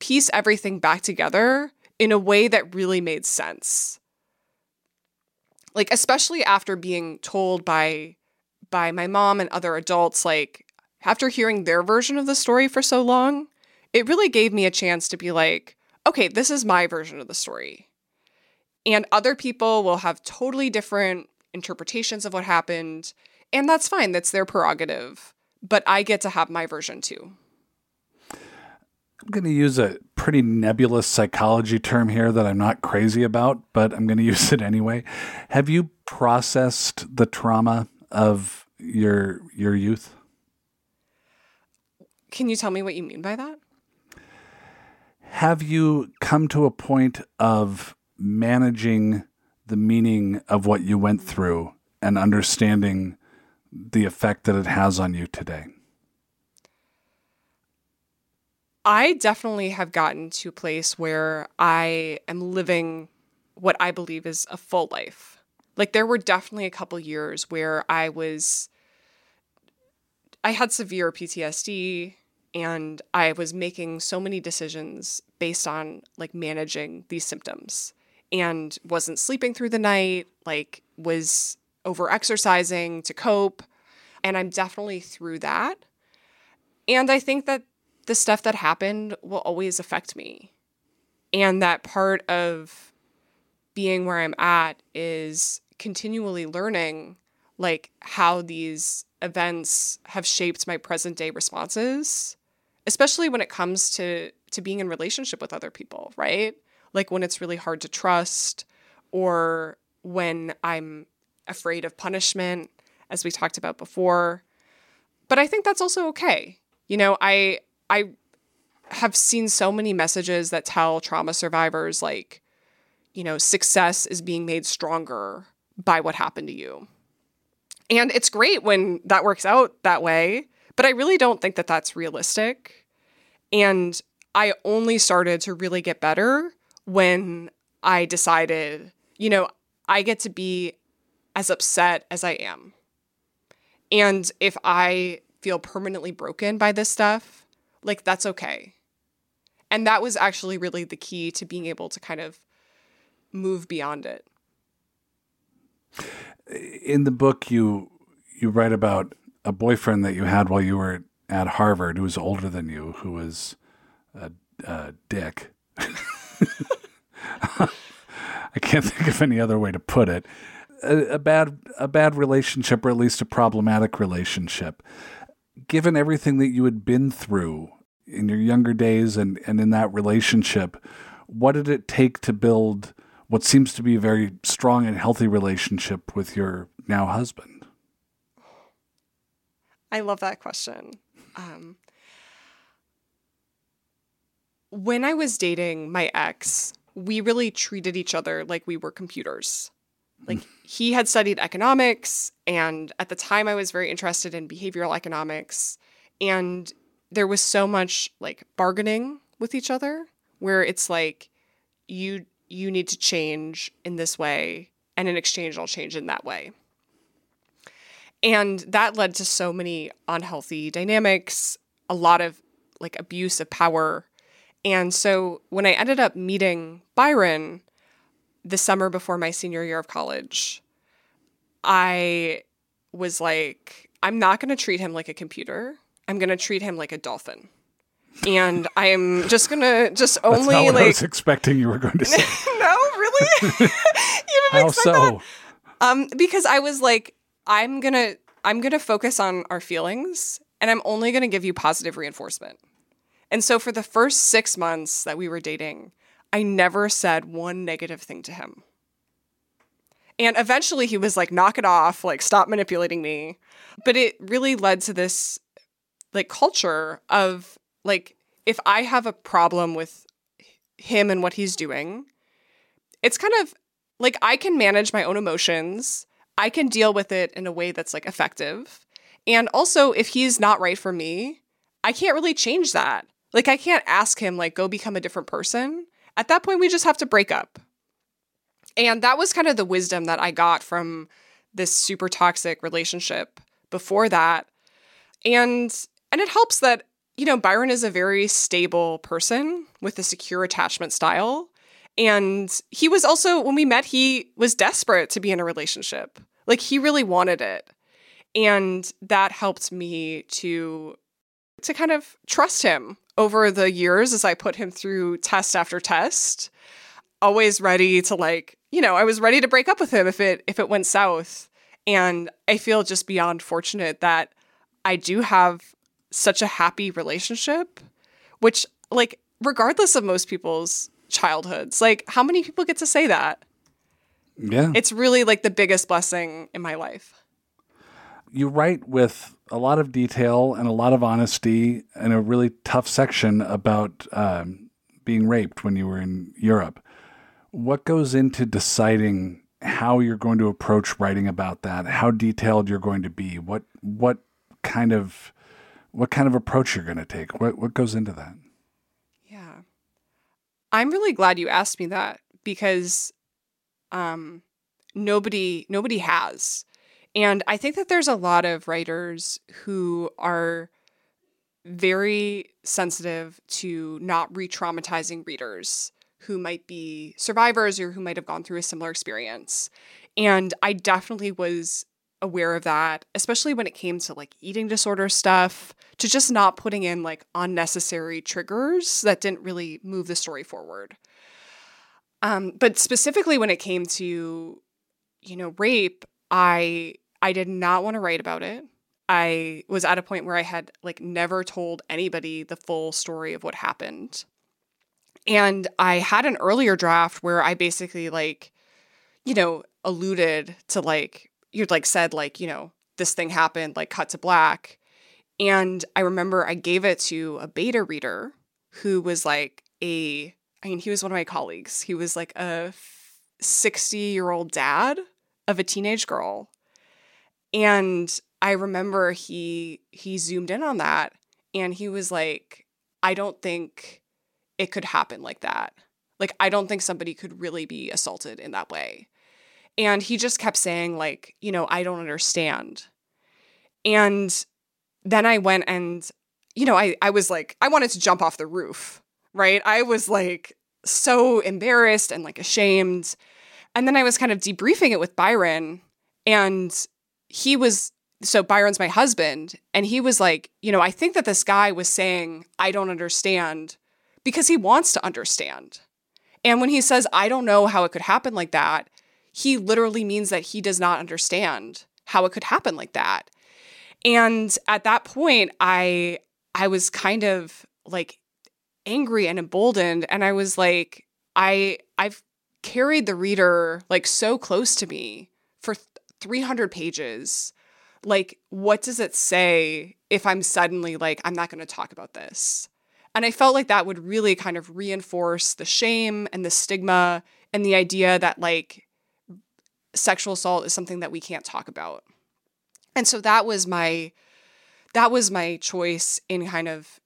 piece everything back together in a way that really made sense. Like especially after being told by by my mom and other adults like after hearing their version of the story for so long, it really gave me a chance to be like, okay, this is my version of the story. And other people will have totally different interpretations of what happened, and that's fine, that's their prerogative. But I get to have my version too. I'm going to use a pretty nebulous psychology term here that I'm not crazy about, but I'm going <laughs> to use it anyway. Have you processed the trauma of your your youth? Can you tell me what you mean by that? Have you come to a point of managing the meaning of what you went through and understanding the effect that it has on you today? I definitely have gotten to a place where I am living what I believe is a full life. Like there were definitely a couple years where I was I had severe PTSD and I was making so many decisions based on like managing these symptoms and wasn't sleeping through the night, like was over exercising to cope. And I'm definitely through that. And I think that the stuff that happened will always affect me. And that part of being where I'm at is continually learning like how these events have shaped my present day responses, especially when it comes to to being in relationship with other people, right? Like when it's really hard to trust or when I'm afraid of punishment as we talked about before. But I think that's also okay. You know, I I have seen so many messages that tell trauma survivors like you know, success is being made stronger by what happened to you. And it's great when that works out that way, but I really don't think that that's realistic. And I only started to really get better when I decided, you know, I get to be as upset as I am. And if I feel permanently broken by this stuff, like that's okay. And that was actually really the key to being able to kind of move beyond it. In the book you you write about a boyfriend that you had while you were at Harvard who was older than you, who was a, a dick. <laughs> I can't think of any other way to put it. A, a, bad a bad relationship, or at least a problematic relationship. Given everything that you had been through in your younger days and, and in that relationship, what did it take to build what seems to be a very strong and healthy relationship with your now husband? I love that question. Um, when I was dating my ex, we really treated each other like we were computers. Like he had studied economics, and at the time I was very interested in behavioral economics. And there was so much like bargaining with each other where it's like you you need to change in this way and in exchange I'll change in that way. And that led to so many unhealthy dynamics, a lot of like abuse of power. And so when I ended up meeting Byron the summer before my senior year of college, I was like, I'm not going to treat him like a computer. I'm going to treat him like a dolphin. And I'm just going to just only That's not what like. I was expecting you were going to say. <laughs> no, really? <laughs> you didn't How expect so? that? Um, because I was like, I'm going to I'm going to focus on our feelings and I'm only going to give you positive reinforcement. And so for the first 6 months that we were dating, I never said one negative thing to him. And eventually he was like, knock it off, like, stop manipulating me. But it really led to this like culture of like, if I have a problem with him and what he's doing, it's kind of like I can manage my own emotions. I can deal with it in a way that's like effective. And also, if he's not right for me, I can't really change that. Like, I can't ask him, like, go become a different person. At that point, we just have to break up. And that was kind of the wisdom that I got from this super toxic relationship before that. And and it helps that you know Byron is a very stable person with a secure attachment style. And he was also when we met he was desperate to be in a relationship. Like he really wanted it. And that helped me to to kind of trust him over the years as I put him through test after test. Always ready to like you know, I was ready to break up with him if it if it went south. And I feel just beyond fortunate that I do have such a happy relationship, which like regardless of most people's childhoods, like how many people get to say that? Yeah. It's really like the biggest blessing in my life. You write with a lot of detail and a lot of honesty and a really tough section about um, being raped when you were in Europe what goes into deciding how you're going to approach writing about that how detailed you're going to be what what kind of what kind of approach you're going to take? What what goes into that? Yeah. I'm really glad you asked me that because um nobody nobody has. And i think that there's a lot of writers who are very sensitive to not re-traumatizing readers who might be survivors or who might have gone through a similar experience. And I definitely was aware of that, especially when it came to like eating disorder stuff, to just not putting in like unnecessary triggers that didn't really move the story forward. Um, but specifically when it came to, you know, rape, I I did not want to write about it. I was at a point where I had like never told anybody the full story of what happened. And I had an earlier draft where I basically like, you know, alluded to like, you'd like said, like, you know, this thing happened, like cut to black. And I remember I gave it to a beta reader who was like a, I mean, he was one of my colleagues. He was like a 60 year old dad of a teenage girl. And I remember he he zoomed in on that and he was like, I don't think it could happen like that. Like, I don't think somebody could really be assaulted in that way. And he just kept saying, like, you know, I don't understand. And then I went and, you know, I, I was like, I wanted to jump off the roof, right? I was like so embarrassed and like ashamed. And then I was kind of debriefing it with Byron. And he was, so Byron's my husband. And he was like, you know, I think that this guy was saying, I don't understand because he wants to understand. And when he says, I don't know how it could happen like that, he literally means that he does not understand how it could happen like that. And at that point, I I was kind of like angry and emboldened and I was like I I've carried the reader like so close to me for 300 pages. Like what does it say if I'm suddenly like I'm not going to talk about this? And I felt like that would really kind of reinforce the shame and the stigma and the idea that like sexual assault is something that we can't talk about. And so that was my that was my choice in kind of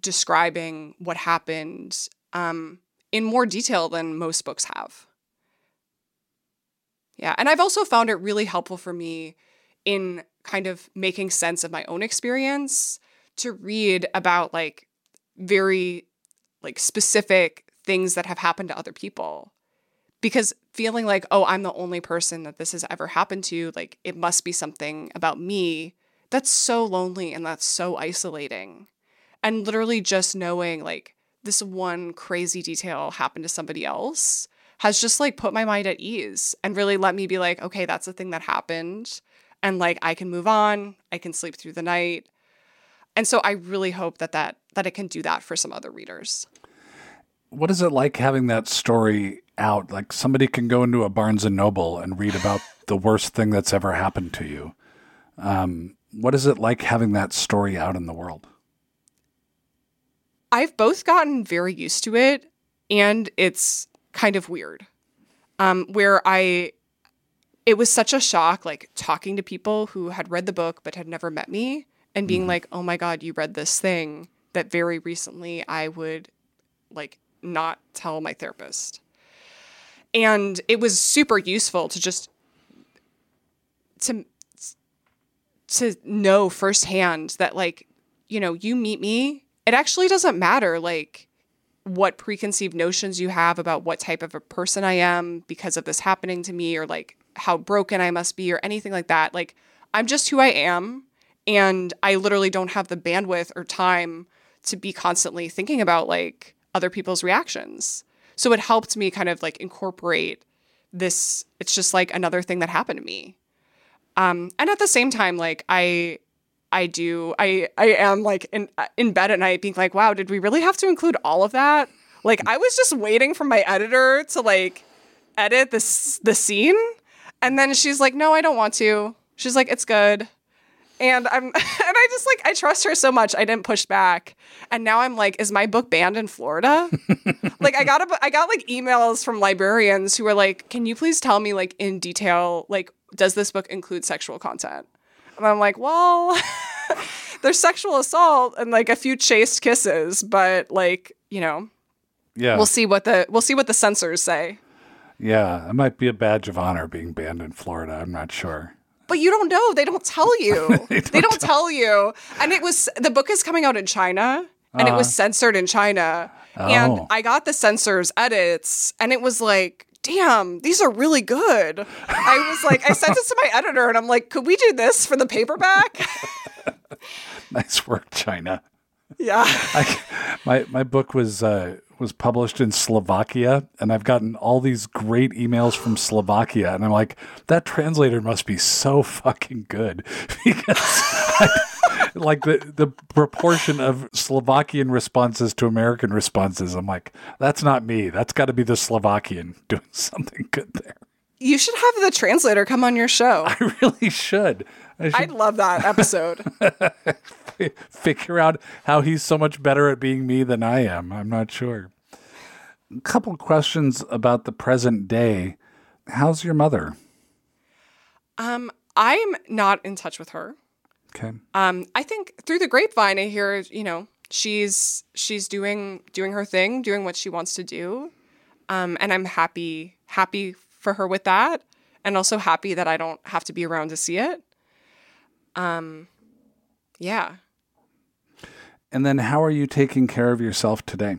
describing what happened um, in more detail than most books have. Yeah, and I've also found it really helpful for me in kind of making sense of my own experience to read about like very like specific things that have happened to other people because feeling like oh i'm the only person that this has ever happened to like it must be something about me that's so lonely and that's so isolating and literally just knowing like this one crazy detail happened to somebody else has just like put my mind at ease and really let me be like okay that's the thing that happened and like I can move on, I can sleep through the night. And so I really hope that that that it can do that for some other readers. What is it like having that story out? Like somebody can go into a Barnes and Noble and read about <laughs> the worst thing that's ever happened to you. Um, what is it like having that story out in the world? I've both gotten very used to it and it's kind of weird. Um, where I it was such a shock like talking to people who had read the book but had never met me and being like, "Oh my god, you read this thing that very recently I would like not tell my therapist." And it was super useful to just to to know firsthand that like, you know, you meet me, it actually doesn't matter like what preconceived notions you have about what type of a person I am because of this happening to me or like how broken I must be or anything like that. Like I'm just who I am and I literally don't have the bandwidth or time to be constantly thinking about like other people's reactions. So it helped me kind of like incorporate this it's just like another thing that happened to me. Um and at the same time like I I do I I am like in in bed at night being like wow did we really have to include all of that? Like I was just waiting for my editor to like edit this the scene and then she's like no I don't want to. She's like it's good and I'm <laughs> and I just like I trust her so much I didn't push back and now I'm like is my book banned in Florida <laughs> like I got a I got like emails from librarians who were like can you please tell me like in detail like does this book include sexual content and I'm like well <laughs> there's sexual assault and like a few chaste kisses but like you know Yeah. we'll see what the we'll see what the censors say yeah. It might be a badge of honor being banned in Florida. I'm not sure. But you don't know. They don't tell you. They <laughs> they, don't don't tell you. And it was the book is coming out in China and it was censored in China. Oh. And I got the censors edits and it was like, damn, these are really good. I was like, I sent this to my editor and I'm like, could we do this for the paperback? <laughs> Nice work, China. yeah. I, my my book was uh, was published in Slovakia, and I've gotten all these great emails from Slovakia, and I'm like, that translator must be so fucking good <laughs> because. I, like the the proportion of Slovakian responses to American responses, I'm like, that's not me. That's got to be the Slovakian doing <laughs> something good there. You should have the translator come on your show. <laughs> I really should. I should I'd love that episode. figure out how he's so much better at being me than I am. I'm not sure. A couple questions about the present day. How's your mother? um, I'm not in touch with her. Okay. Um, I think through the grapevine, I hear you know she's she's doing doing her thing, doing what she wants to do, um, and I'm happy happy for her with that, and also happy that I don't have to be around to see it. Um, yeah. And then how are you taking care of yourself today?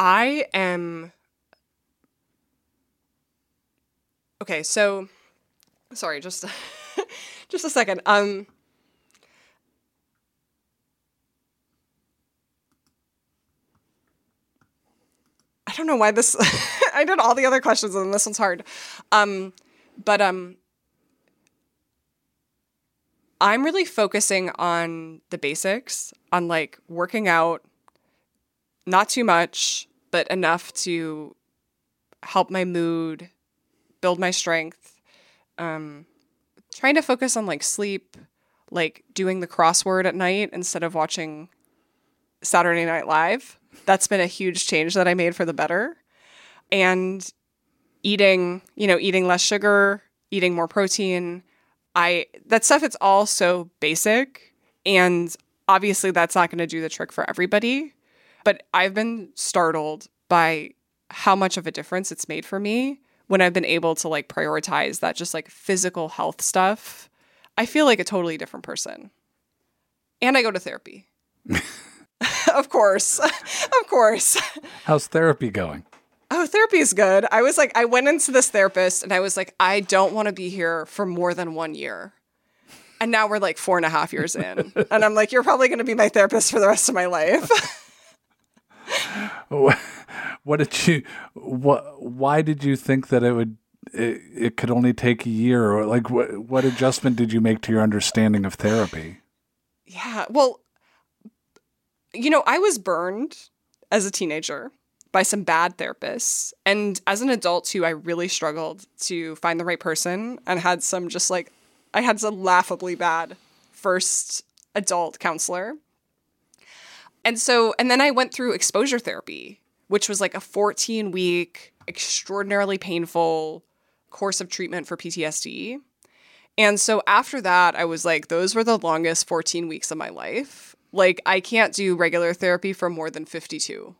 I am Okay, so sorry, just <laughs> just a second. Um I don't know why this <laughs> I did all the other questions and this one's hard. Um but um I'm really focusing on the basics, on like working out, not too much, but enough to help my mood, build my strength. Um, trying to focus on like sleep, like doing the crossword at night instead of watching Saturday Night Live. That's been a huge change that I made for the better. And eating, you know, eating less sugar, eating more protein. I that stuff it's all so basic and obviously that's not going to do the trick for everybody but I've been startled by how much of a difference it's made for me when I've been able to like prioritize that just like physical health stuff. I feel like a totally different person. And I go to therapy. <laughs> of course. <laughs> of course. How's therapy going? Oh, therapy is good. I was like, I went into this therapist and I was like, I don't want to be here for more than one year. And now we're like four and a half years in. <laughs> and I'm like, you're probably going to be my therapist for the rest of my life. <laughs> What did you what why did you think that it would it, it could only take a year? Or like, what what adjustment did you make to your understanding of therapy? Yeah. Well, you know, I was burned as a teenager by some bad therapists. And as an adult, too, I really struggled to find the right person and had some just like, I had some laughably bad first adult counselor. And so, and then I went through exposure therapy, which was like a 14 week, extraordinarily painful course of treatment for PTSD. And so after that, I was like, those were the longest 14 weeks of my life. Like, I can't do regular therapy for more than 52.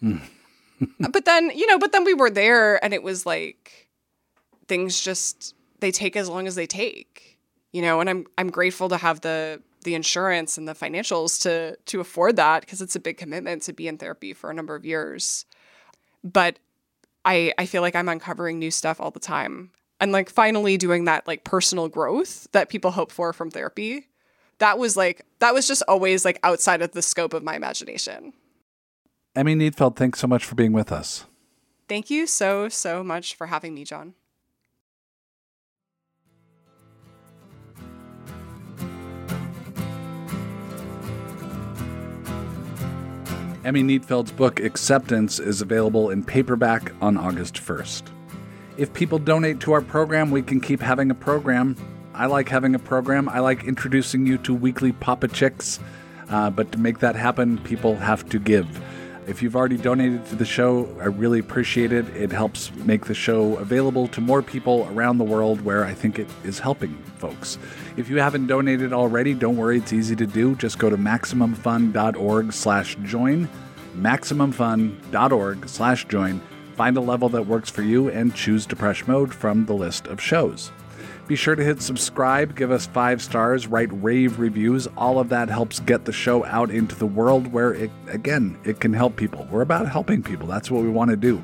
Hmm. <laughs> but then, you know, but then we were there and it was like things just they take as long as they take. You know, and I'm I'm grateful to have the the insurance and the financials to to afford that because it's a big commitment to be in therapy for a number of years. But I I feel like I'm uncovering new stuff all the time. And like finally doing that like personal growth that people hope for from therapy. That was like that was just always like outside of the scope of my imagination. Emi Nietfeld, thanks so much for being with us. Thank you so, so much for having me, John. Emi Nietfeld's book Acceptance is available in paperback on August 1st. If people donate to our program, we can keep having a program. I like having a program. I like introducing you to weekly Poputchiks. Uh, but to make that happen, people have to give. If you've already donated to the show, I really appreciate it. It helps make the show available to more people around the world where I think it is helping folks. If you haven't donated already, don't worry, it's easy to do. Just go to maximumfun.org slash join, maximumfun.org slash join, find a level that works for you, and choose Depresh Mode from the list of shows. Be sure to hit subscribe, give us five stars, write rave reviews. All of that helps get the show out into the world where it, again, it can help people. We're about helping people. That's what we want to do.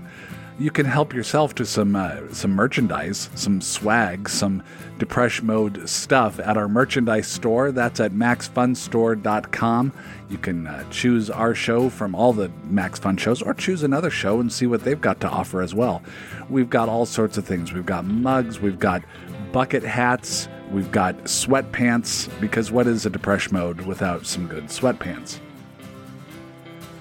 You can help yourself to some uh, some merchandise, some swag, some Depresh Mode stuff at our merchandise store. That's at maxfunstore.com. You can uh, choose our show from all the Max Fun shows or choose another show and see what they've got to offer as well. We've got all sorts of things. We've got mugs, we've got bucket hats, we've got sweatpants, because what is a Depresh Mode without some good sweatpants?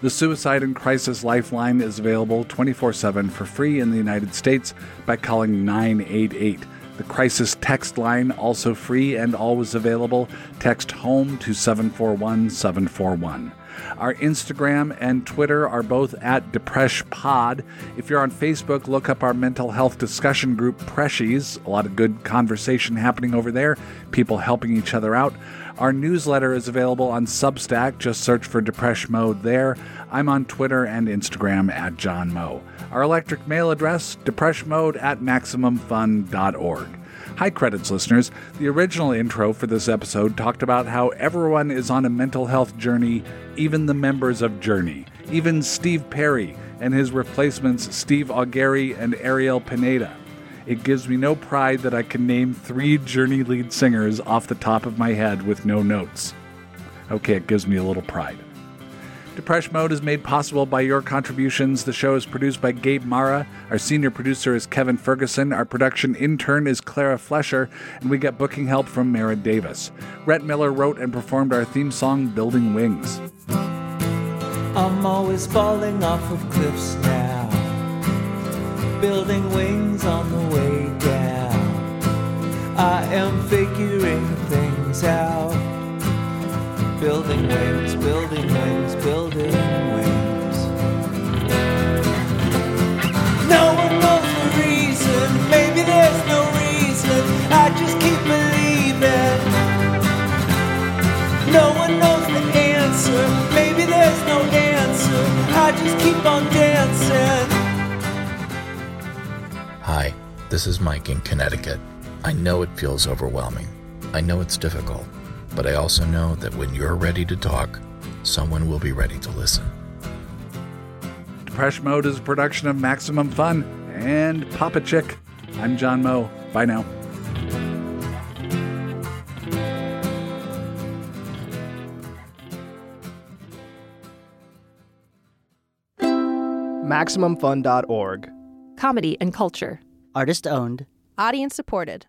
The Suicide and Crisis Lifeline is available 24 7 for free in the United States by calling 988. The Crisis Text Line, also free and always available. Text HOME to 741 741. Our Instagram and Twitter are both at DepreshPod. If you're on Facebook, look up our mental health discussion group, Preshies. A lot of good conversation happening over there, people helping each other out. Our newsletter is available on Substack. Just search for Depresh Mode there. I'm on Twitter and Instagram at John Moe. Our electric mail address, depreshmode at maximumfun.org. Hi, credits listeners. The original intro for this episode talked about how everyone is on a mental health journey, even the members of Journey, even Steve Perry and his replacements, Steve Augeri and Arnel Pineda. It gives me no pride that I can name three Journey lead singers off the top of my head with no notes. Okay, it gives me a little pride. Depresh Mode is made possible by your contributions. The show is produced by Gabe Mara. Our senior producer is Kevin Ferguson. Our production intern is Clara Flesher, and we get booking help from Mara Davis. Rhett Miller wrote and performed our theme song, Building Wings. I'm always falling off of cliffs now, building wings on the way down. I am figuring things out, building wings, building wings, building wings. No one knows the reason, maybe there's no reason. I just keep believing. No one knows the answer. Maybe there's no answer. I just keep on dancing. Hi, this is Mike in Connecticut. I know it feels overwhelming. I know it's difficult. But I also know that when you're ready to talk, someone will be ready to listen. Depresh Mode is a production of Maximum Fun and Poputchik. I'm John Moe. Bye now. MaximumFun.org. Comedy and culture. Artist owned. Audience supported.